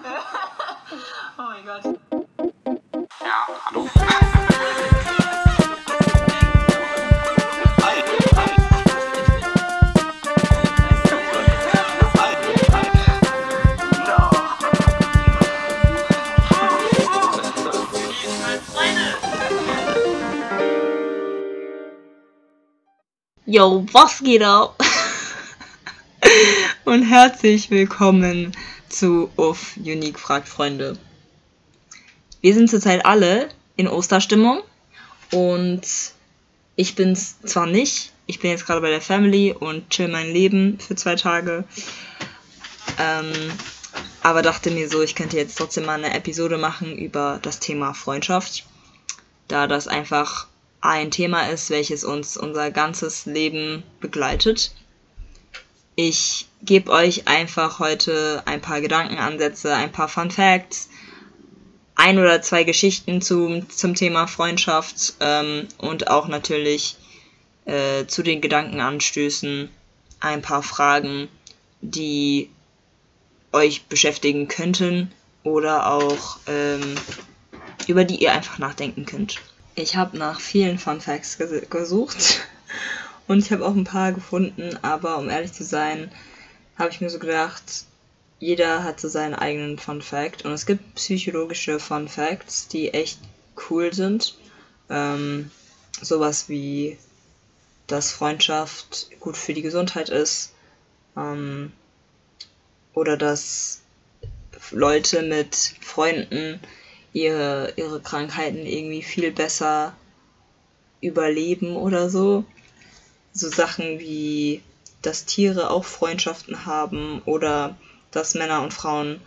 oh mein Gott. Ja, hallo. Yo, was geht ab? Und herzlich willkommen zu Uff Unique fragt Freunde. Wir sind zurzeit alle in Osterstimmung und ich bin's zwar nicht, ich bin jetzt gerade bei der Family und chill mein Leben für zwei Tage. Ähm, aber dachte mir so, ich könnte jetzt trotzdem mal eine Episode machen über das Thema Freundschaft, da das einfach ein Thema ist, welches uns unser ganzes Leben begleitet. Ich gebe euch einfach heute ein paar Gedankenansätze, ein paar Fun Facts, ein oder zwei Geschichten zum, zum Thema Freundschaft ähm, und auch natürlich äh, zu den Gedankenanstößen ein paar Fragen, die euch beschäftigen könnten oder auch ähm, über die ihr einfach nachdenken könnt. Ich habe nach vielen Fun Facts ges gesucht und ich habe auch ein paar gefunden, aber um ehrlich zu sein, habe ich mir so gedacht, jeder hat so seinen eigenen Fun Fact und es gibt psychologische Fun Facts, die echt cool sind. Ähm, sowas wie, dass Freundschaft gut für die Gesundheit ist ähm, oder dass Leute mit Freunden ihre, ihre Krankheiten irgendwie viel besser überleben oder so. So Sachen wie, dass Tiere auch Freundschaften haben oder dass Männer und Frauen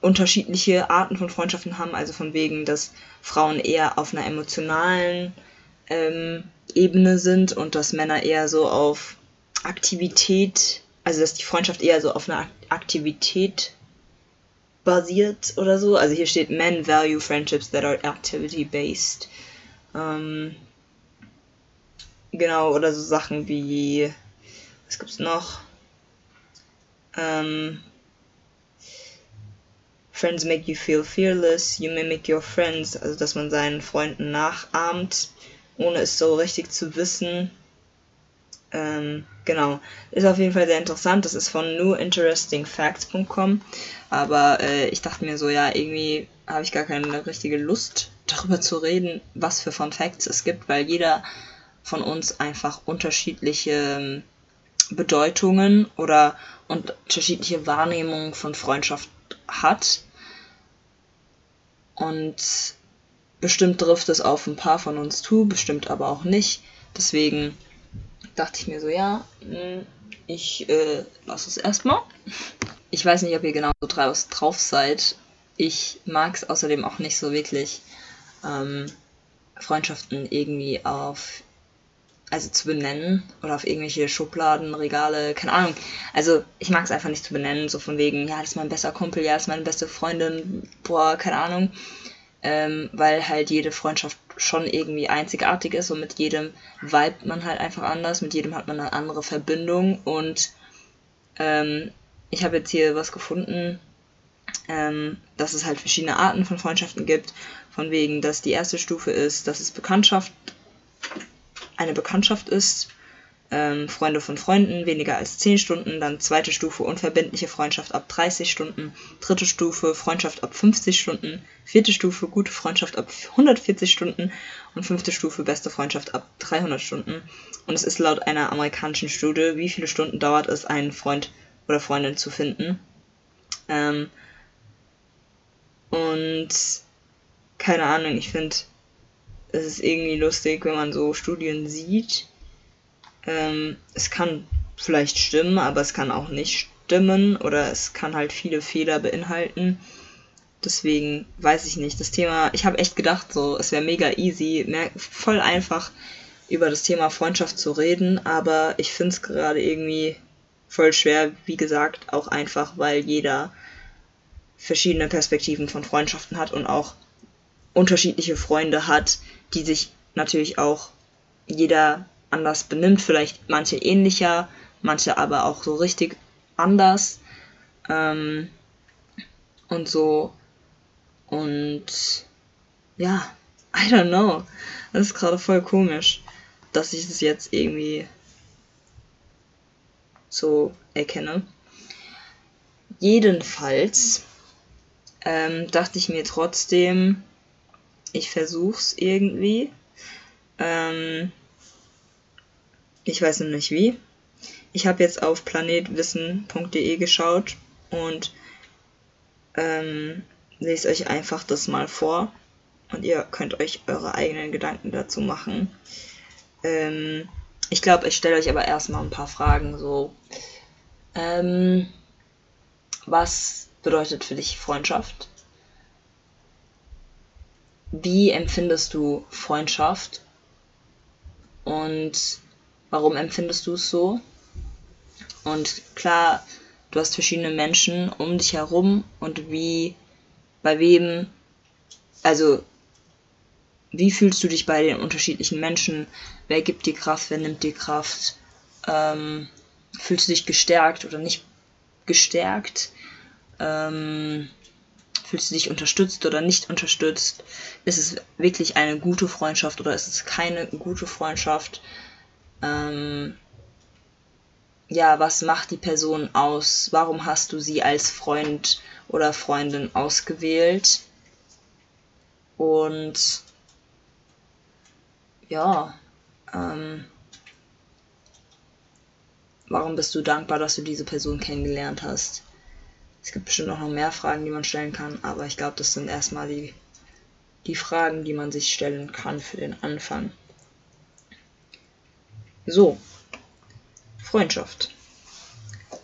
unterschiedliche Arten von Freundschaften haben, also von wegen, dass Frauen eher auf einer emotionalen ähm, Ebene sind und dass Männer eher so auf Aktivität, also dass die Freundschaft eher so auf einer Aktivität basiert oder so. Also hier steht Men value friendships that are activity based. Ähm, genau, oder so Sachen wie, was gibt's noch? Ähm, friends make you feel fearless, you mimic your friends, also dass man seinen Freunden nachahmt, ohne es so richtig zu wissen. Ähm, genau, ist auf jeden Fall sehr interessant. Das ist von newinterestingfacts.com. Aber äh, ich dachte mir so, ja, irgendwie habe ich gar keine richtige Lust darüber zu reden, was für Fun Facts es gibt, weil jeder von uns einfach unterschiedliche ähm, Bedeutungen oder unterschiedliche Wahrnehmungen von Freundschaft hat. Und bestimmt trifft es auf ein paar von uns zu, bestimmt aber auch nicht. Deswegen dachte ich mir so, ja, hm, ich äh, lasse es erstmal. Ich weiß nicht, ob ihr genau so drauf seid. Ich mag es außerdem auch nicht so wirklich, ähm, Freundschaften irgendwie auf also zu benennen oder auf irgendwelche Schubladen, Regale, keine Ahnung. Also ich mag es einfach nicht zu benennen, so von wegen, ja, das ist mein bester Kumpel, ja, das ist meine beste Freundin, boah, keine Ahnung. Ähm, weil halt jede Freundschaft schon irgendwie einzigartig ist und mit jedem vibet man halt einfach anders, mit jedem hat man eine andere Verbindung und ähm, ich habe jetzt hier was gefunden, ähm, dass es halt verschiedene Arten von Freundschaften gibt, von wegen, dass die erste Stufe ist, dass es Bekanntschaft eine Bekanntschaft ist, ähm, Freunde von Freunden weniger als 10 Stunden, dann zweite Stufe unverbindliche Freundschaft ab 30 Stunden, dritte Stufe Freundschaft ab 50 Stunden, vierte Stufe gute Freundschaft ab 140 Stunden und fünfte Stufe beste Freundschaft ab 300 Stunden. Und es ist laut einer amerikanischen Studie, wie viele Stunden dauert es, einen Freund oder Freundin zu finden. Ähm, und keine Ahnung, ich finde es ist irgendwie lustig, wenn man so Studien sieht. Ähm, es kann vielleicht stimmen, aber es kann auch nicht stimmen oder es kann halt viele Fehler beinhalten. Deswegen weiß ich nicht. Das Thema, ich habe echt gedacht, so, es wäre mega easy, mehr, voll einfach über das Thema Freundschaft zu reden, aber ich finde es gerade irgendwie voll schwer, wie gesagt, auch einfach, weil jeder verschiedene Perspektiven von Freundschaften hat und auch unterschiedliche Freunde hat, die sich natürlich auch jeder anders benimmt, vielleicht manche ähnlicher, manche aber auch so richtig anders. Ähm, und so. Und ja, I don't know. Das ist gerade voll komisch, dass ich das jetzt irgendwie so erkenne. Jedenfalls ähm, dachte ich mir trotzdem, ich versuch's irgendwie. Ähm, ich weiß noch nicht wie. Ich habe jetzt auf planetwissen.de geschaut und ähm, lese euch einfach das mal vor und ihr könnt euch eure eigenen Gedanken dazu machen. Ähm, ich glaube, ich stelle euch aber erstmal ein paar Fragen. So, ähm, was bedeutet für dich Freundschaft? Wie empfindest du Freundschaft? Und warum empfindest du es so? Und klar, du hast verschiedene Menschen um dich herum und wie, bei wem, also wie fühlst du dich bei den unterschiedlichen Menschen? Wer gibt dir Kraft, wer nimmt dir Kraft? Ähm, fühlst du dich gestärkt oder nicht gestärkt? Ähm, fühlst du dich unterstützt oder nicht unterstützt? Ist es wirklich eine gute Freundschaft oder ist es keine gute Freundschaft? Ähm, ja, was macht die Person aus? Warum hast du sie als Freund oder Freundin ausgewählt? Und ja, ähm, warum bist du dankbar, dass du diese Person kennengelernt hast? Es gibt bestimmt auch noch mehr Fragen, die man stellen kann, aber ich glaube, das sind erstmal die, die Fragen, die man sich stellen kann für den Anfang. So, Freundschaft.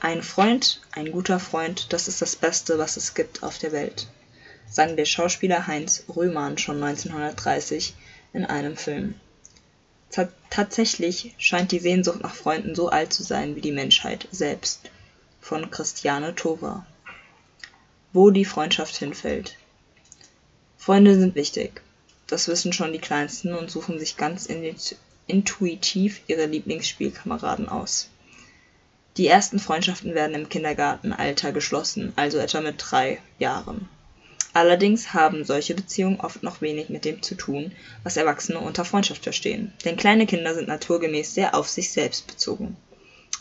Ein Freund, ein guter Freund, das ist das Beste, was es gibt auf der Welt, sang der Schauspieler Heinz Rühmann schon 1930 in einem Film. Tatsächlich scheint die Sehnsucht nach Freunden so alt zu sein wie die Menschheit selbst. Von Christiane Tova. Wo die Freundschaft hinfällt. Freunde sind wichtig. Das wissen schon die Kleinsten und suchen sich ganz intuitiv ihre Lieblingsspielkameraden aus. Die ersten Freundschaften werden im Kindergartenalter geschlossen, also etwa mit drei Jahren. Allerdings haben solche Beziehungen oft noch wenig mit dem zu tun, was Erwachsene unter Freundschaft verstehen, denn kleine Kinder sind naturgemäß sehr auf sich selbst bezogen.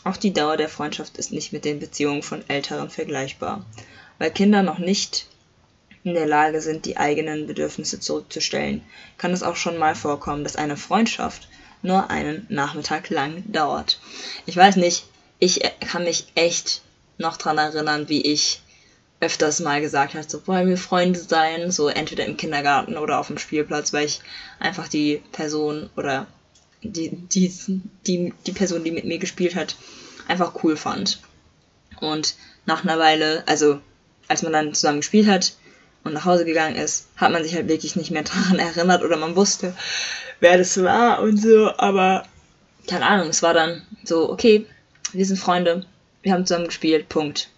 Auch die Dauer der Freundschaft ist nicht mit den Beziehungen von Älteren vergleichbar, weil Kinder noch nicht in der Lage sind, die eigenen Bedürfnisse zurückzustellen, kann es auch schon mal vorkommen, dass eine Freundschaft nur einen Nachmittag lang dauert. Ich weiß nicht, ich kann mich echt noch dran erinnern, wie ich öfters mal gesagt hat, so wollen wir Freunde sein, so entweder im Kindergarten oder auf dem Spielplatz, weil ich einfach die Person oder die, die, die, die Person, die mit mir gespielt hat, einfach cool fand. Und nach einer Weile, also als man dann zusammen gespielt hat und nach Hause gegangen ist, hat man sich halt wirklich nicht mehr daran erinnert oder man wusste, wer das war und so, aber keine Ahnung, es war dann so, okay, wir sind Freunde, wir haben zusammen gespielt, Punkt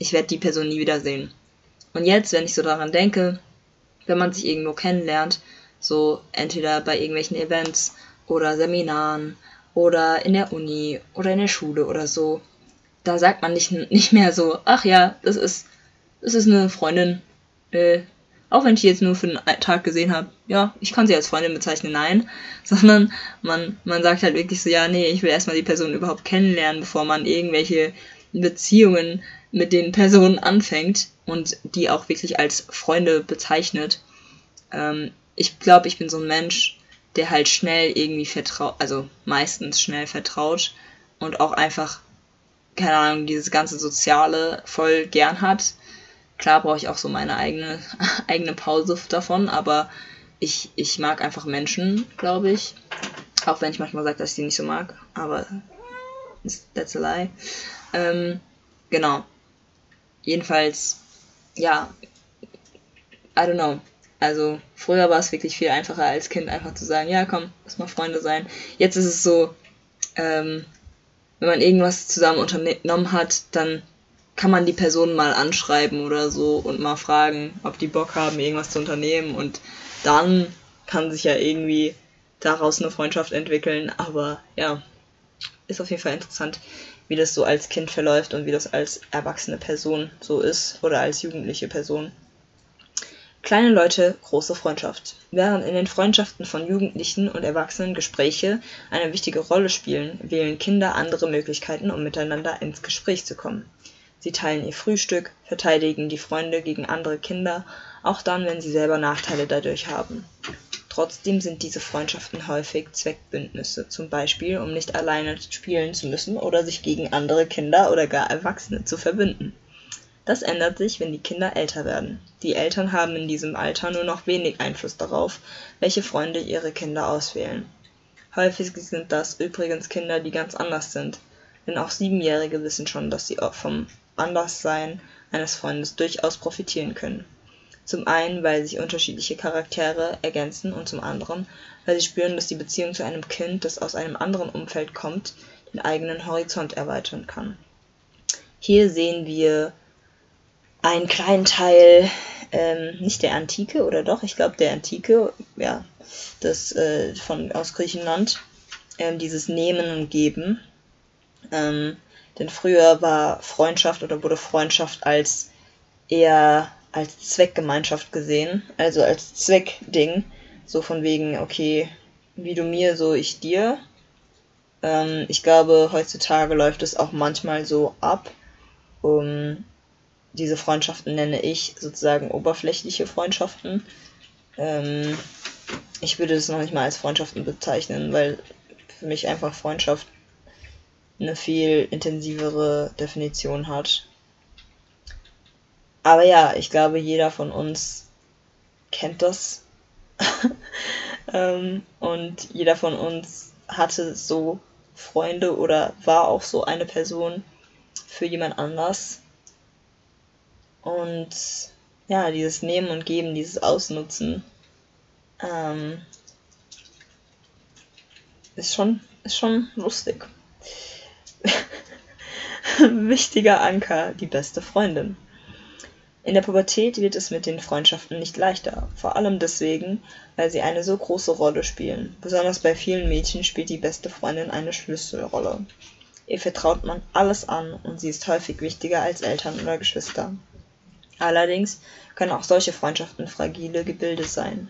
ich werde die Person nie wiedersehen. Und jetzt, wenn ich so daran denke, wenn man sich irgendwo kennenlernt, so entweder bei irgendwelchen Events oder Seminaren oder in der Uni oder in der Schule oder so, da sagt man nicht, nicht mehr so, ach ja, das ist, das ist eine Freundin, äh, auch wenn ich die jetzt nur für einen Tag gesehen habe, ja, ich kann sie als Freundin bezeichnen, nein, sondern man, man sagt halt wirklich so, ja, nee, ich will erstmal die Person überhaupt kennenlernen, bevor man irgendwelche Beziehungen mit den Personen anfängt und die auch wirklich als Freunde bezeichnet. Ähm, ich glaube, ich bin so ein Mensch, der halt schnell irgendwie vertraut, also meistens schnell vertraut und auch einfach, keine Ahnung, dieses ganze Soziale voll gern hat. Klar brauche ich auch so meine eigene, eigene Pause davon, aber ich, ich mag einfach Menschen, glaube ich. Auch wenn ich manchmal sage, dass ich die nicht so mag, aber that's a lie. Ähm, genau. Jedenfalls, ja, I don't know. Also früher war es wirklich viel einfacher als Kind einfach zu sagen, ja komm, lass mal Freunde sein. Jetzt ist es so, ähm, wenn man irgendwas zusammen unternommen hat, dann kann man die Person mal anschreiben oder so und mal fragen, ob die Bock haben, irgendwas zu unternehmen und dann kann sich ja irgendwie daraus eine Freundschaft entwickeln. Aber ja, ist auf jeden Fall interessant. wie das so als Kind verläuft und wie das als erwachsene Person so ist oder als jugendliche Person. Kleine Leute, große Freundschaft. Während in den Freundschaften von Jugendlichen und Erwachsenen Gespräche eine wichtige Rolle spielen, wählen Kinder andere Möglichkeiten, um miteinander ins Gespräch zu kommen. Sie teilen ihr Frühstück, verteidigen die Freunde gegen andere Kinder, auch dann, wenn sie selber Nachteile dadurch haben. Trotzdem sind diese Freundschaften häufig Zweckbündnisse, zum Beispiel um nicht alleine spielen zu müssen oder sich gegen andere Kinder oder gar Erwachsene zu verbünden. Das ändert sich, wenn die Kinder älter werden. Die Eltern haben in diesem Alter nur noch wenig Einfluss darauf, welche Freunde ihre Kinder auswählen. Häufig sind das übrigens Kinder, die ganz anders sind, denn auch Siebenjährige wissen schon, dass sie vom Anderssein eines Freundes durchaus profitieren können. Zum einen, weil sich unterschiedliche Charaktere ergänzen und zum anderen, weil sie spüren, dass die Beziehung zu einem Kind, das aus einem anderen Umfeld kommt, den eigenen Horizont erweitern kann. Hier sehen wir einen kleinen Teil, ähm, nicht der Antike oder doch, ich glaube der Antike, ja, das äh, von aus Griechenland, ähm, dieses Nehmen und Geben. Ähm, denn früher war Freundschaft oder wurde Freundschaft als eher als Zweckgemeinschaft gesehen, also als Zweckding, so von wegen, okay, wie du mir, so ich dir. Ähm, ich glaube, heutzutage läuft es auch manchmal so ab, um diese Freundschaften nenne ich sozusagen oberflächliche Freundschaften. Ähm, ich würde das noch nicht mal als Freundschaften bezeichnen, weil für mich einfach Freundschaft eine viel intensivere Definition hat. Aber ja, ich glaube, jeder von uns kennt das. ähm, und jeder von uns hatte so Freunde oder war auch so eine Person für jemand anders. Und ja, dieses Nehmen und Geben, dieses Ausnutzen, ähm, ist schon, ist schon lustig. Wichtiger Anker, die beste Freundin. In der Pubertät wird es mit den Freundschaften nicht leichter, vor allem deswegen, weil sie eine so große Rolle spielen. Besonders bei vielen Mädchen spielt die beste Freundin eine Schlüsselrolle. Ihr vertraut man alles an und sie ist häufig wichtiger als Eltern oder Geschwister. Allerdings können auch solche Freundschaften fragile Gebilde sein.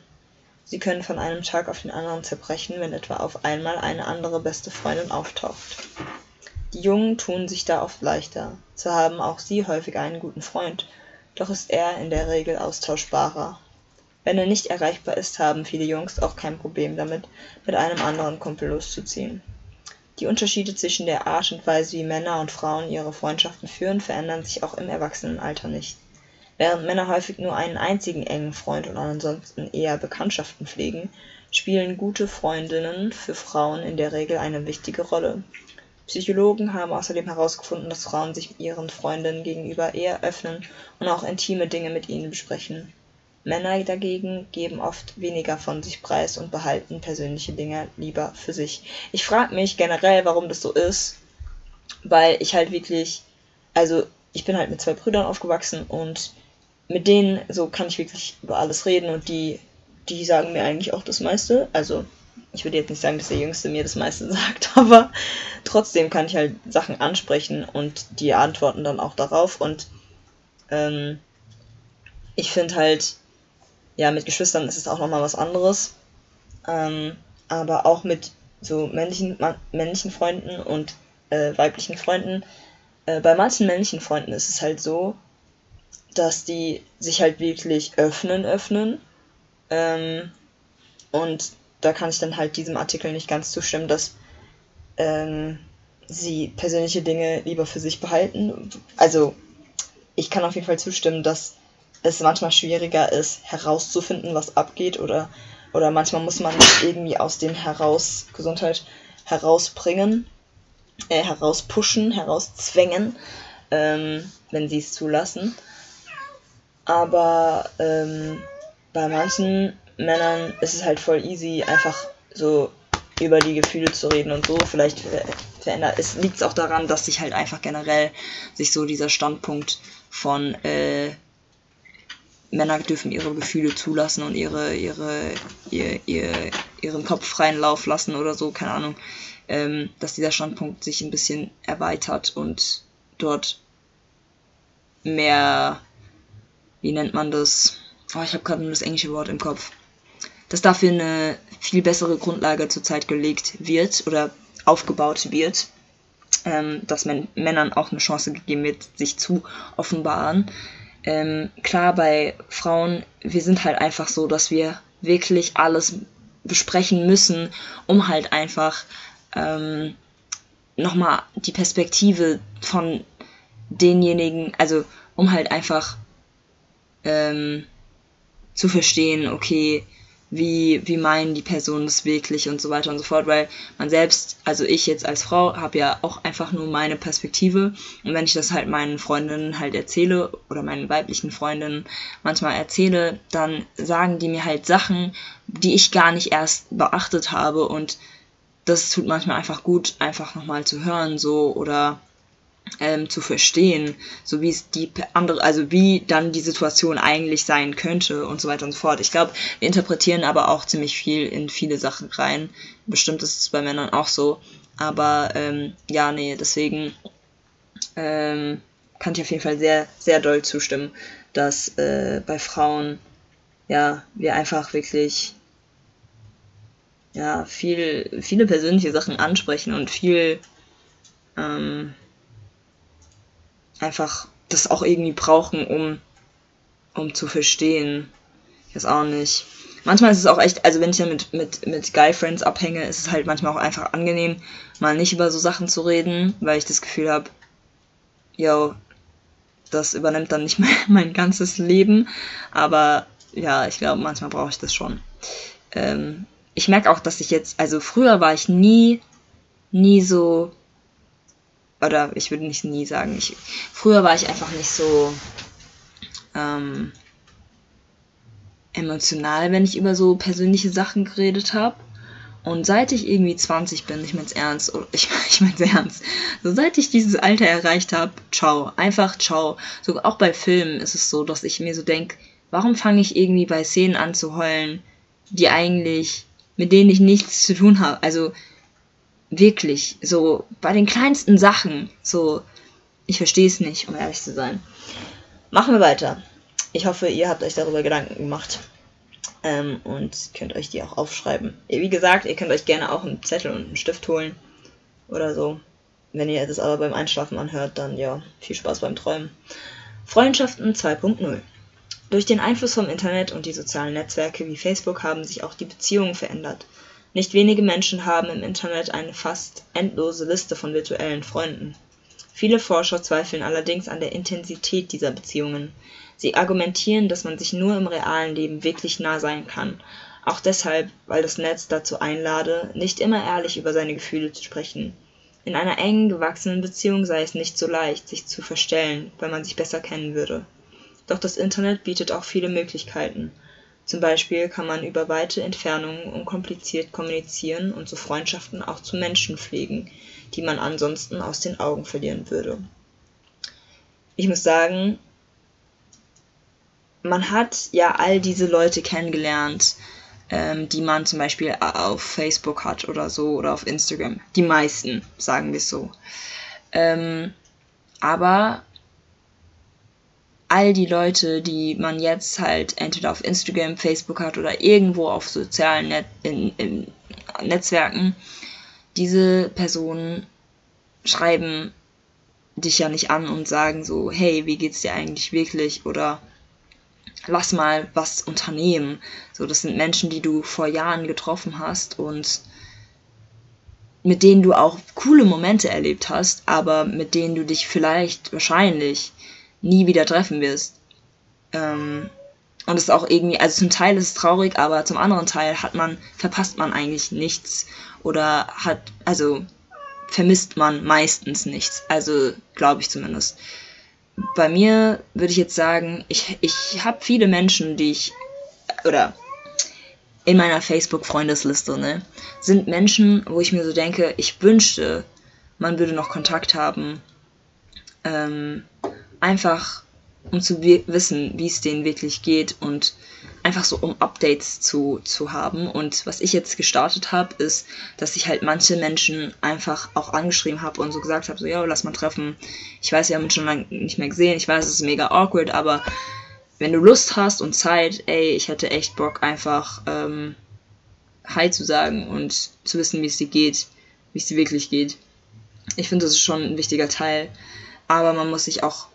Sie können von einem Tag auf den anderen zerbrechen, wenn etwa auf einmal eine andere beste Freundin auftaucht. Die Jungen tun sich da oft leichter. Zwar haben auch sie häufig einen guten Freund, doch ist er in der Regel austauschbarer. Wenn er nicht erreichbar ist, haben viele Jungs auch kein Problem damit, mit einem anderen Kumpel loszuziehen. Die Unterschiede zwischen der Art und Weise, wie Männer und Frauen ihre Freundschaften führen, verändern sich auch im Erwachsenenalter nicht. Während Männer häufig nur einen einzigen engen Freund und ansonsten eher Bekanntschaften pflegen, spielen gute Freundinnen für Frauen in der Regel eine wichtige Rolle. Psychologen haben außerdem herausgefunden, dass Frauen sich ihren Freundinnen gegenüber eher öffnen und auch intime Dinge mit ihnen besprechen. Männer dagegen geben oft weniger von sich preis und behalten persönliche Dinge lieber für sich. Ich frage mich generell, warum das so ist, weil ich halt wirklich, also ich bin halt mit zwei Brüdern aufgewachsen und mit denen so kann ich wirklich über alles reden und die, die sagen mir eigentlich auch das meiste. Also ich würde jetzt nicht sagen, dass der Jüngste mir das meiste sagt, aber trotzdem kann ich halt Sachen ansprechen und die antworten dann auch darauf. Und ähm, ich finde halt, ja, mit Geschwistern ist es auch nochmal was anderes. Ähm, aber auch mit so männlichen, männlichen Freunden und äh, weiblichen Freunden. Äh, bei manchen männlichen Freunden ist es halt so, dass die sich halt wirklich öffnen, öffnen. Ähm, und da kann ich dann halt diesem Artikel nicht ganz zustimmen, dass ähm, sie persönliche Dinge lieber für sich behalten. Also ich kann auf jeden Fall zustimmen, dass es manchmal schwieriger ist, herauszufinden, was abgeht oder, oder manchmal muss man irgendwie aus dem heraus Gesundheit herausbringen, äh, herauspushen, herauszwängen, ähm, wenn sie es zulassen. Aber ähm, bei manchen Männern ist es halt voll easy, einfach so über die Gefühle zu reden und so. Vielleicht verändert es liegt es auch daran, dass sich halt einfach generell sich so dieser Standpunkt von äh, Männer dürfen ihre Gefühle zulassen und ihre, ihre, ihr, ihr, ihren Kopf freien Lauf lassen oder so, keine Ahnung. ähm, dass dieser Standpunkt sich ein bisschen erweitert und dort mehr, wie nennt man das? Oh, ich habe gerade nur das englische Wort im Kopf. Dass dafür eine viel bessere Grundlage zurzeit gelegt wird oder aufgebaut wird, ähm, dass man Männern auch eine Chance gegeben wird, sich zu offenbaren. Ähm, klar, bei Frauen, wir sind halt einfach so, dass wir wirklich alles besprechen müssen, um halt einfach ähm, nochmal die Perspektive von denjenigen, also um halt einfach ähm, zu verstehen, okay, wie, wie meinen die Personen das wirklich und so weiter und so fort, weil man selbst, also ich jetzt als Frau, habe ja auch einfach nur meine Perspektive. Und wenn ich das halt meinen Freundinnen halt erzähle oder meinen weiblichen Freundinnen manchmal erzähle, dann sagen die mir halt Sachen, die ich gar nicht erst beachtet habe. Und das tut manchmal einfach gut, einfach nochmal zu hören so oder ähm, zu verstehen, so wie es die andere, also wie dann die Situation eigentlich sein könnte und so weiter und so fort. Ich glaube, wir interpretieren aber auch ziemlich viel in viele Sachen rein. Bestimmt ist es bei Männern auch so. Aber ähm, ja, nee, deswegen ähm, kann ich auf jeden Fall sehr, sehr doll zustimmen, dass äh, bei Frauen ja wir einfach wirklich ja viel, viele persönliche Sachen ansprechen und viel ähm, einfach das auch irgendwie brauchen, um, um zu verstehen. Ich weiß auch nicht. Manchmal ist es auch echt, also wenn ich dann mit, mit, mit Guy Friends abhänge, ist es halt manchmal auch einfach angenehm, mal nicht über so Sachen zu reden, weil ich das Gefühl habe, yo, das übernimmt dann nicht mehr mein ganzes Leben. Aber ja, ich glaube, manchmal brauche ich das schon. Ähm, ich merke auch, dass ich jetzt, also früher war ich nie, nie so oder ich würde nicht nie sagen, ich, früher war ich einfach nicht so ähm, emotional, wenn ich über so persönliche Sachen geredet habe. Und seit ich irgendwie 20 bin, ich mein's ernst, ich, ich mein's ernst, so seit ich dieses Alter erreicht habe, ciao, einfach ciao. So auch bei Filmen ist es so, dass ich mir so denke, warum fange ich irgendwie bei Szenen an zu heulen, die eigentlich, mit denen ich nichts zu tun habe. Also Wirklich. So bei den kleinsten Sachen. So, ich verstehe es nicht, um ehrlich zu sein. Machen wir weiter. Ich hoffe, ihr habt euch darüber Gedanken gemacht. Ähm, und könnt euch die auch aufschreiben. Wie gesagt, ihr könnt euch gerne auch einen Zettel und einen Stift holen. Oder so. Wenn ihr das aber beim Einschlafen anhört, dann ja, viel Spaß beim Träumen. Freundschaften 2.0. Durch den Einfluss vom Internet und die sozialen Netzwerke wie Facebook haben sich auch die Beziehungen verändert. Nicht wenige Menschen haben im Internet eine fast endlose Liste von virtuellen Freunden. Viele Forscher zweifeln allerdings an der Intensität dieser Beziehungen. Sie argumentieren, dass man sich nur im realen Leben wirklich nah sein kann, auch deshalb, weil das Netz dazu einlade, nicht immer ehrlich über seine Gefühle zu sprechen. In einer engen, gewachsenen Beziehung sei es nicht so leicht, sich zu verstellen, weil man sich besser kennen würde. Doch das Internet bietet auch viele Möglichkeiten zum Beispiel kann man über weite Entfernungen unkompliziert kommunizieren und so Freundschaften auch zu Menschen pflegen, die man ansonsten aus den Augen verlieren würde. Ich muss sagen, man hat ja all diese Leute kennengelernt, ähm, die man zum Beispiel auf Facebook hat oder so oder auf Instagram. Die meisten, sagen wir es so. Ähm, aber all die Leute, die man jetzt halt entweder auf Instagram, Facebook hat oder irgendwo auf sozialen Net in, in Netzwerken, diese Personen schreiben dich ja nicht an und sagen so, hey, wie geht's dir eigentlich wirklich? Oder lass mal was unternehmen. So, das sind Menschen, die du vor Jahren getroffen hast und mit denen du auch coole Momente erlebt hast, aber mit denen du dich vielleicht wahrscheinlich nie wieder treffen wirst. Ähm, und es ist auch irgendwie, also zum Teil ist es traurig, aber zum anderen Teil hat man, verpasst man eigentlich nichts oder hat, also vermisst man meistens nichts. Also glaube ich zumindest. Bei mir würde ich jetzt sagen, ich, ich habe viele Menschen, die ich, oder in meiner Facebook-Freundesliste, ne, sind Menschen, wo ich mir so denke, ich wünschte, man würde noch Kontakt haben. Ähm, einfach um zu wissen, wie es denen wirklich geht und einfach so um Updates zu, zu haben. Und was ich jetzt gestartet habe, ist, dass ich halt manche Menschen einfach auch angeschrieben habe und so gesagt habe, so, ja, lass mal treffen. Ich weiß, wir haben uns schon lange nicht mehr gesehen. Ich weiß, es ist mega awkward, aber wenn du Lust hast und Zeit, ey, ich hätte echt Bock, einfach ähm, Hi zu sagen und zu wissen, wie es dir geht, wie es dir wirklich geht. Ich finde, das ist schon ein wichtiger Teil. Aber man muss sich auch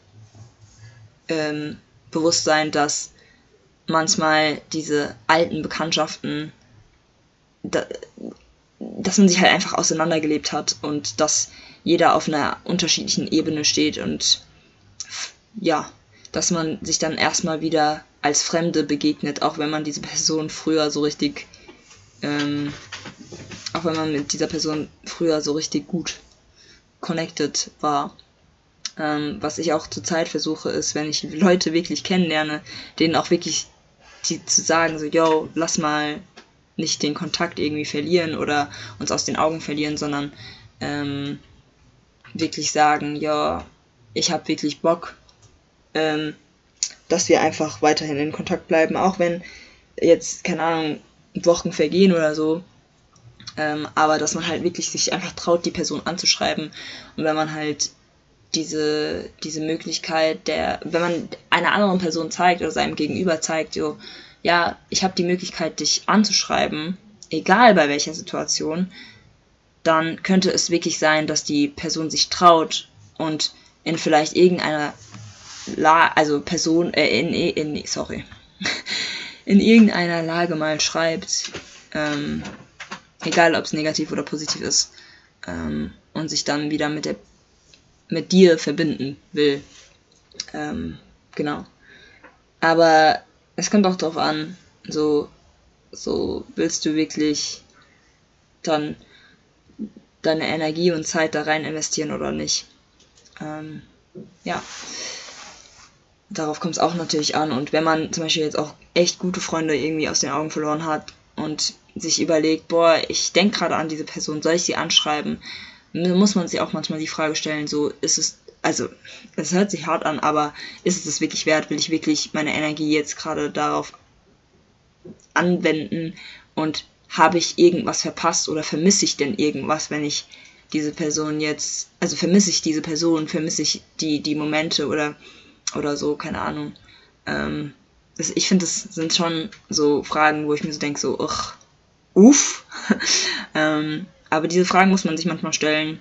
ähm, bewusst sein, dass manchmal diese alten Bekanntschaften, da, dass man sich halt einfach auseinandergelebt hat und dass jeder auf einer unterschiedlichen Ebene steht und ja, dass man sich dann erstmal wieder als Fremde begegnet, auch wenn man diese Person früher so richtig, ähm, auch wenn man mit dieser Person früher so richtig gut connected war. Ähm, was ich auch zurzeit versuche, ist, wenn ich Leute wirklich kennenlerne, denen auch wirklich die zu sagen, so, yo, lass mal nicht den Kontakt irgendwie verlieren oder uns aus den Augen verlieren, sondern ähm, wirklich sagen, ja, ich habe wirklich Bock, ähm, dass wir einfach weiterhin in Kontakt bleiben, auch wenn jetzt, keine Ahnung, Wochen vergehen oder so. Ähm, aber dass man halt wirklich sich einfach traut, die Person anzuschreiben. Und wenn man halt diese, diese Möglichkeit der, wenn man einer anderen Person zeigt oder seinem Gegenüber zeigt, so, ja, ich habe die Möglichkeit, dich anzuschreiben, egal bei welcher Situation, dann könnte es wirklich sein, dass die Person sich traut und in vielleicht irgendeiner La also Person, äh, in, in, sorry, in irgendeiner Lage mal schreibt, ähm, egal ob es negativ oder positiv ist, ähm, und sich dann wieder mit der mit dir verbinden will. Ähm, genau. Aber es kommt auch darauf an, so, so willst du wirklich dann deine Energie und Zeit da rein investieren oder nicht. Ähm, ja. Darauf kommt es auch natürlich an. Und wenn man zum Beispiel jetzt auch echt gute Freunde irgendwie aus den Augen verloren hat und sich überlegt, boah, ich denke gerade an diese Person, soll ich sie anschreiben? Muss man sich auch manchmal die Frage stellen, so ist es, also es hört sich hart an, aber ist es das wirklich wert? Will ich wirklich meine Energie jetzt gerade darauf anwenden und habe ich irgendwas verpasst oder vermisse ich denn irgendwas, wenn ich diese Person jetzt, also vermisse ich diese Person, vermisse ich die, die Momente oder, oder so, keine Ahnung. Ähm, das, ich finde, das sind schon so Fragen, wo ich mir so denke, so, uch, uff. ähm, aber diese Fragen muss man sich manchmal stellen,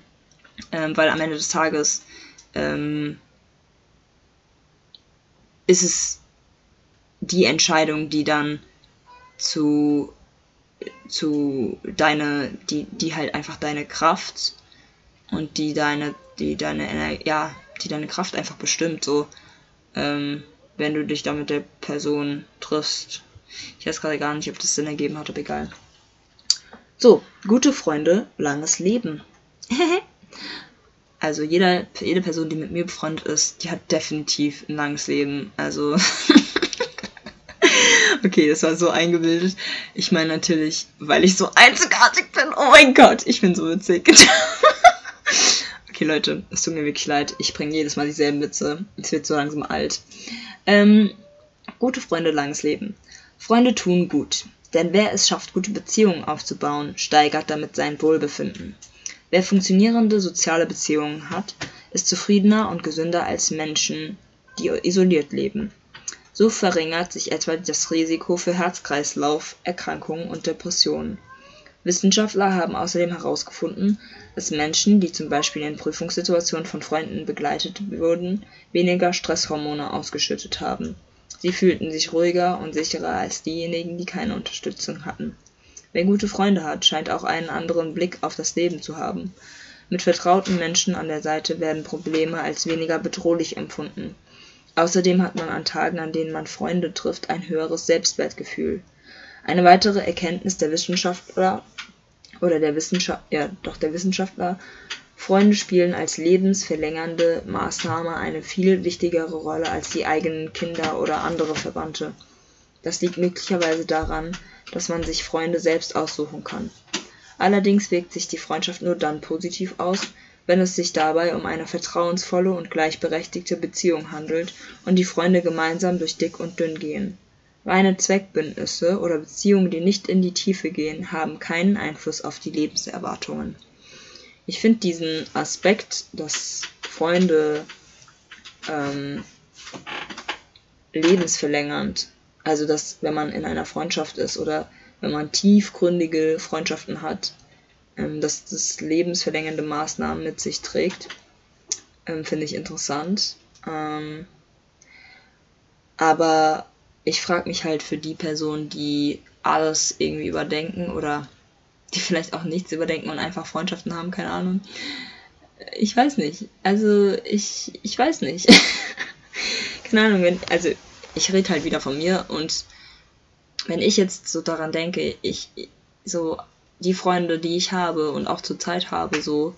ähm, weil am Ende des Tages ähm, ist es die Entscheidung, die dann zu, zu deine, die, die halt einfach deine Kraft und die deine, die deine, ja, die deine Kraft einfach bestimmt, so, ähm, wenn du dich da mit der Person triffst. Ich weiß gerade gar nicht, ob das Sinn ergeben hat, aber egal. So, gute Freunde, langes Leben. also jeder, jede Person, die mit mir befreundet ist, die hat definitiv ein langes Leben. Also. okay, das war so eingebildet. Ich meine natürlich, weil ich so einzigartig bin. Oh mein Gott, ich bin so witzig. okay, Leute, es tut mir wirklich leid. Ich bringe jedes Mal dieselben Witze. Es wird so langsam alt. Ähm, gute Freunde, langes Leben. Freunde tun gut. Denn wer es schafft, gute Beziehungen aufzubauen, steigert damit sein Wohlbefinden. Wer funktionierende soziale Beziehungen hat, ist zufriedener und gesünder als Menschen, die isoliert leben. So verringert sich etwa das Risiko für Herz-Kreislauf-Erkrankungen und Depressionen. Wissenschaftler haben außerdem herausgefunden, dass Menschen, die zum Beispiel in Prüfungssituationen von Freunden begleitet wurden, weniger Stresshormone ausgeschüttet haben Sie fühlten sich ruhiger und sicherer als diejenigen, die keine Unterstützung hatten. Wer gute Freunde hat, scheint auch einen anderen Blick auf das Leben zu haben. Mit vertrauten Menschen an der Seite werden Probleme als weniger bedrohlich empfunden. Außerdem hat man an Tagen, an denen man Freunde trifft, ein höheres Selbstwertgefühl. Eine weitere Erkenntnis der Wissenschaftler oder der Wissenschaft ja, doch der Wissenschaftler Freunde spielen als lebensverlängernde Maßnahme eine viel wichtigere Rolle als die eigenen Kinder oder andere Verwandte. Das liegt möglicherweise daran, dass man sich Freunde selbst aussuchen kann. Allerdings wirkt sich die Freundschaft nur dann positiv aus, wenn es sich dabei um eine vertrauensvolle und gleichberechtigte Beziehung handelt und die Freunde gemeinsam durch dick und dünn gehen. Reine Zweckbündnisse oder Beziehungen, die nicht in die Tiefe gehen, haben keinen Einfluss auf die Lebenserwartungen. Ich finde diesen Aspekt, dass Freunde ähm, lebensverlängernd, also dass wenn man in einer Freundschaft ist oder wenn man tiefgründige Freundschaften hat, ähm, dass das lebensverlängernde Maßnahmen mit sich trägt, ähm, finde ich interessant. Ähm, aber ich frage mich halt für die Personen, die alles irgendwie überdenken oder die vielleicht auch nichts überdenken und einfach Freundschaften haben, keine Ahnung. Ich weiß nicht. Also ich, ich weiß nicht. keine Ahnung, wenn, also ich rede halt wieder von mir und wenn ich jetzt so daran denke, ich so die Freunde, die ich habe und auch zur Zeit habe, so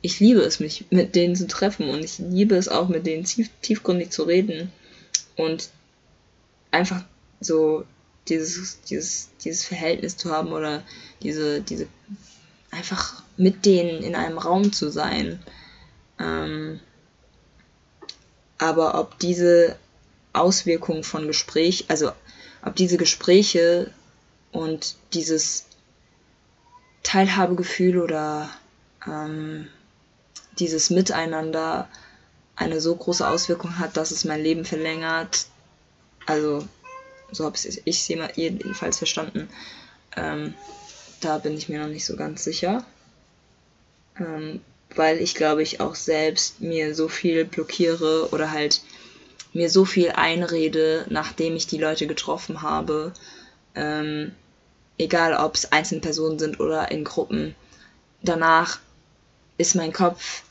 ich liebe es, mich mit denen zu treffen und ich liebe es auch, mit denen tief, tiefgründig zu reden und einfach so dieses, dieses, dieses Verhältnis zu haben oder diese, diese, einfach mit denen in einem Raum zu sein. Ähm, aber ob diese Auswirkungen von Gespräch, also ob diese Gespräche und dieses Teilhabegefühl oder ähm, dieses Miteinander eine so große Auswirkung hat, dass es mein Leben verlängert. Also, so habe ich es jedenfalls verstanden. Ähm, da bin ich mir noch nicht so ganz sicher. Ähm, weil ich glaube ich auch selbst mir so viel blockiere oder halt mir so viel einrede, nachdem ich die Leute getroffen habe. Ähm, egal ob es einzelne Personen sind oder in Gruppen. Danach ist mein Kopf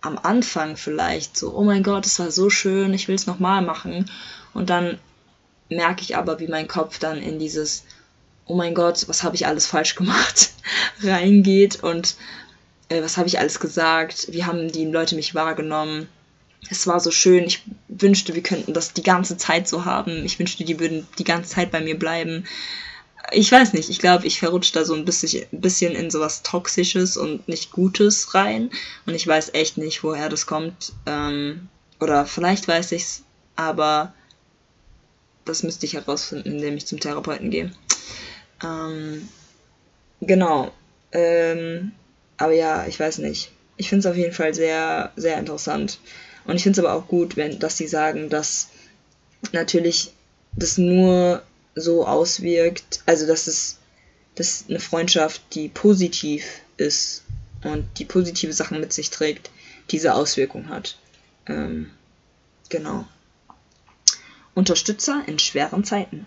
am Anfang vielleicht so, oh mein Gott, es war so schön, ich will es nochmal machen. Und dann merke ich aber, wie mein Kopf dann in dieses, oh mein Gott, was habe ich alles falsch gemacht, reingeht und äh, was habe ich alles gesagt, wie haben die Leute mich wahrgenommen. Es war so schön, ich wünschte, wir könnten das die ganze Zeit so haben. Ich wünschte, die würden die ganze Zeit bei mir bleiben ich weiß nicht, ich glaube, ich verrutsche da so ein bisschen, bisschen in sowas Toxisches und nicht Gutes rein. Und ich weiß echt nicht, woher das kommt. Ähm, oder vielleicht weiß ich's, aber das müsste ich herausfinden, indem ich zum Therapeuten gehe. Ähm, genau. Ähm, aber ja, ich weiß nicht. Ich finde es auf jeden Fall sehr, sehr interessant. Und ich finde es aber auch gut, wenn, dass sie sagen, dass natürlich das nur so auswirkt, also dass es dass eine Freundschaft, die positiv ist und die positive Sachen mit sich trägt, diese Auswirkung hat. Ähm, genau. Unterstützer in schweren Zeiten.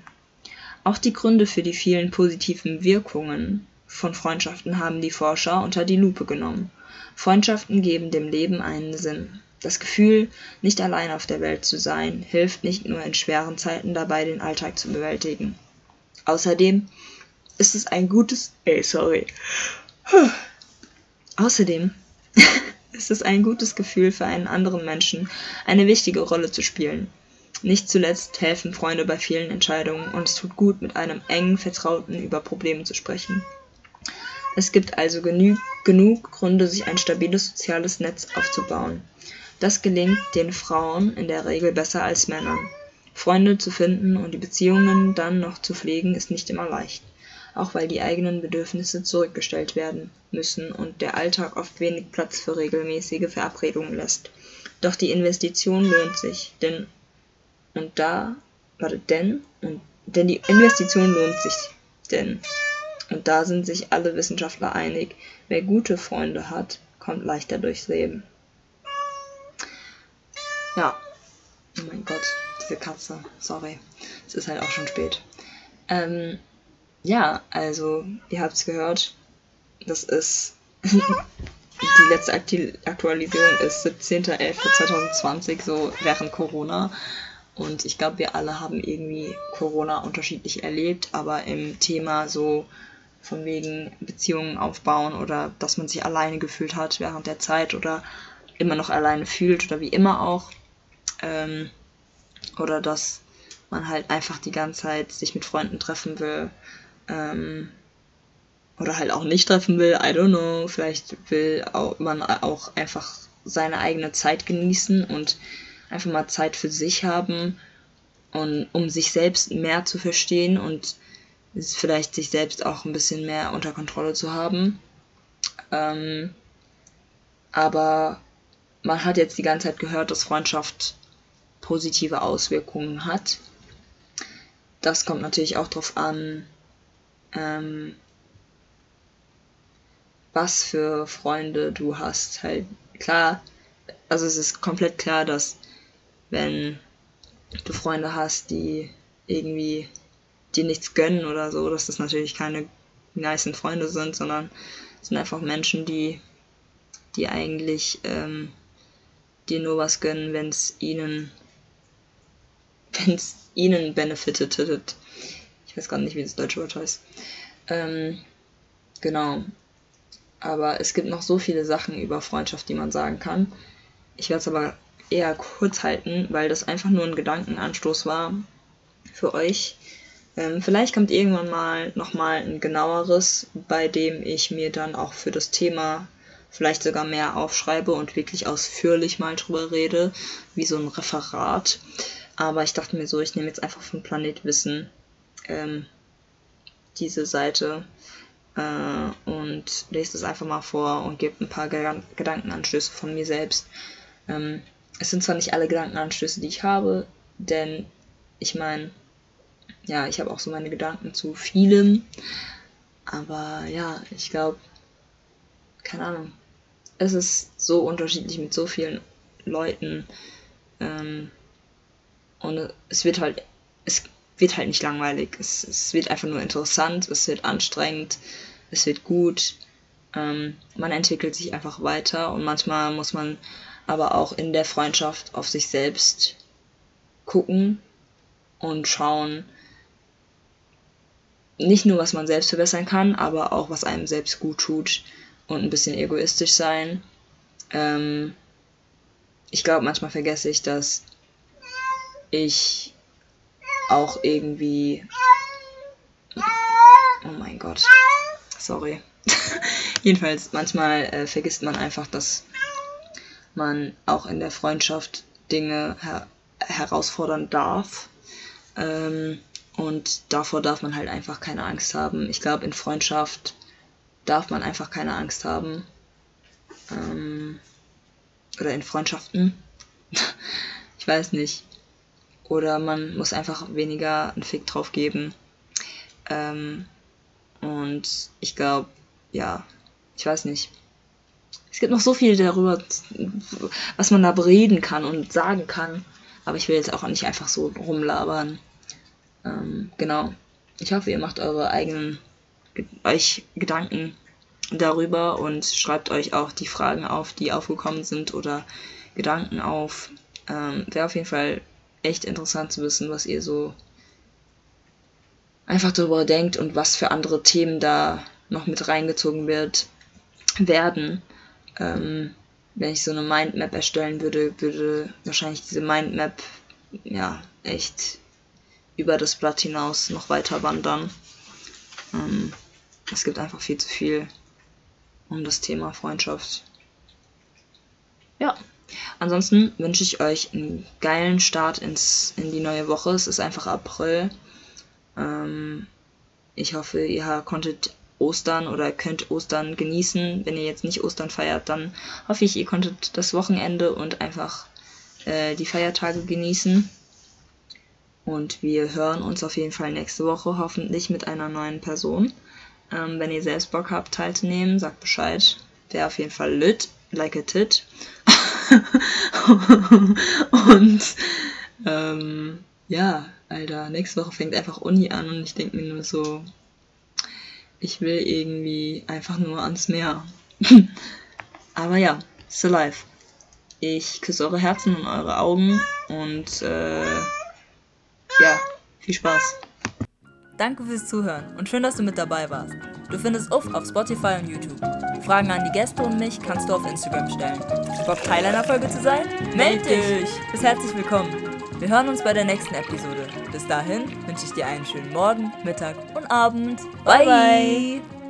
Auch die Gründe für die vielen positiven Wirkungen von Freundschaften haben die Forscher unter die Lupe genommen. Freundschaften geben dem Leben einen Sinn. Das Gefühl, nicht allein auf der Welt zu sein, hilft nicht nur in schweren Zeiten dabei, den Alltag zu bewältigen. Außerdem ist es ein gutes. Ey, sorry. Außerdem ist es ein gutes Gefühl für einen anderen Menschen, eine wichtige Rolle zu spielen. Nicht zuletzt helfen Freunde bei vielen Entscheidungen und es tut gut, mit einem engen Vertrauten über Probleme zu sprechen. Es gibt also genü genug Gründe, sich ein stabiles soziales Netz aufzubauen. Das gelingt den Frauen in der Regel besser als Männern. Freunde zu finden und die Beziehungen dann noch zu pflegen ist nicht immer leicht, auch weil die eigenen Bedürfnisse zurückgestellt werden müssen und der Alltag oft wenig Platz für regelmäßige Verabredungen lässt. Doch die Investition lohnt sich, denn und da, warte, denn und denn die Investition lohnt sich, denn und da sind sich alle Wissenschaftler einig, wer gute Freunde hat, kommt leichter durchs Leben. Ja. Oh mein Gott, diese Katze. Sorry. Es ist halt auch schon spät. Ähm, ja, also, ihr habt es gehört. Das ist. die letzte Aktualisierung ist 17.11.2020, so während Corona. Und ich glaube, wir alle haben irgendwie Corona unterschiedlich erlebt, aber im Thema so von wegen Beziehungen aufbauen oder dass man sich alleine gefühlt hat während der Zeit oder immer noch alleine fühlt oder wie immer auch, ähm, oder dass man halt einfach die ganze Zeit sich mit Freunden treffen will. Ähm, oder halt auch nicht treffen will, I don't know. Vielleicht will auch, man auch einfach seine eigene Zeit genießen und einfach mal Zeit für sich haben. und um sich selbst mehr zu verstehen und vielleicht sich selbst auch ein bisschen mehr unter Kontrolle zu haben. Ähm, aber man hat jetzt die ganze Zeit gehört, dass Freundschaft positive Auswirkungen hat. Das kommt natürlich auch darauf an, ähm, was für Freunde du hast. Halt klar, also es ist komplett klar, dass wenn du Freunde hast, die irgendwie dir nichts gönnen oder so, dass das natürlich keine niceen Freunde sind, sondern sind einfach Menschen, die, die eigentlich ähm, dir nur was gönnen, wenn es ihnen, wenn es ihnen benefitet. Ich weiß gar nicht, wie das deutsche Wort heißt. Ähm, genau. Aber es gibt noch so viele Sachen über Freundschaft, die man sagen kann. Ich werde es aber eher kurz halten, weil das einfach nur ein Gedankenanstoß war für euch. Ähm, vielleicht kommt irgendwann mal nochmal ein genaueres, bei dem ich mir dann auch für das Thema vielleicht sogar mehr aufschreibe und wirklich ausführlich mal drüber rede, wie so ein Referat. Aber ich dachte mir so, ich nehme jetzt einfach von Planet Wissen ähm, diese Seite äh, und lese das einfach mal vor und gebe ein paar Gedankenanstöße von mir selbst. Ähm, es sind zwar nicht alle Gedankenanstöße, die ich habe, denn ich meine, ja, ich habe auch so meine Gedanken zu vielem, aber ja, ich glaube, keine Ahnung, es ist so unterschiedlich mit so vielen Leuten ähm, und es wird halt, es wird halt nicht langweilig, es, es wird einfach nur interessant, es wird anstrengend, es wird gut, ähm, man entwickelt sich einfach weiter und manchmal muss man aber auch in der Freundschaft auf sich selbst gucken und schauen, nicht nur, was man selbst verbessern kann, aber auch, was einem selbst gut tut und ein bisschen egoistisch sein. Ähm, ich glaube, manchmal vergesse ich, dass ich auch irgendwie. Oh mein Gott. Sorry. Jedenfalls, manchmal äh, vergisst man einfach, dass man auch in der Freundschaft Dinge her herausfordern darf. Ähm, und davor darf man halt einfach keine Angst haben. Ich glaube, in Freundschaft darf man einfach keine Angst haben. Ähm, oder in Freundschaften. ich weiß nicht. Oder man muss einfach weniger einen Fick drauf geben. Ähm, und ich glaube, ja, ich weiß nicht. Es gibt noch so viel darüber, was man da bereden kann und sagen kann. Aber ich will jetzt auch nicht einfach so rumlabern. Ähm, genau. Ich hoffe, ihr macht eure eigenen euch Gedanken darüber und schreibt euch auch die Fragen auf, die aufgekommen sind oder Gedanken auf. Ähm, Wäre auf jeden Fall echt interessant zu wissen, was ihr so einfach darüber denkt und was für andere Themen da noch mit reingezogen wird, werden. Ähm, wenn ich so eine Mindmap erstellen würde, würde wahrscheinlich diese Mindmap ja echt über das Blatt hinaus noch weiter wandern. Ähm, es gibt einfach viel zu viel um das Thema Freundschaft. Ja, ansonsten wünsche ich euch einen geilen Start ins, in die neue Woche. Es ist einfach April. Ähm, ich hoffe, ihr konntet Ostern oder könnt Ostern genießen. Wenn ihr jetzt nicht Ostern feiert, dann hoffe ich, ihr konntet das Wochenende und einfach äh, die Feiertage genießen. Und wir hören uns auf jeden Fall nächste Woche hoffentlich mit einer neuen Person. Ähm, wenn ihr selbst Bock habt, teilzunehmen, sagt Bescheid. Wäre auf jeden Fall lit, like a tit. und ähm, ja, Alter, nächste Woche fängt einfach Uni an und ich denke mir nur so, ich will irgendwie einfach nur ans Meer. Aber ja, still alive. Ich küsse eure Herzen und eure Augen und äh, ja, viel Spaß. Danke fürs Zuhören und schön, dass du mit dabei warst. Du findest Uff auf Spotify und YouTube. Fragen an die Gäste und mich kannst du auf Instagram stellen. Bock Teil einer Folge zu sein? Meld dich! Bist herzlich willkommen. Wir hören uns bei der nächsten Episode. Bis dahin wünsche ich dir einen schönen Morgen, Mittag und Abend. bye. bye.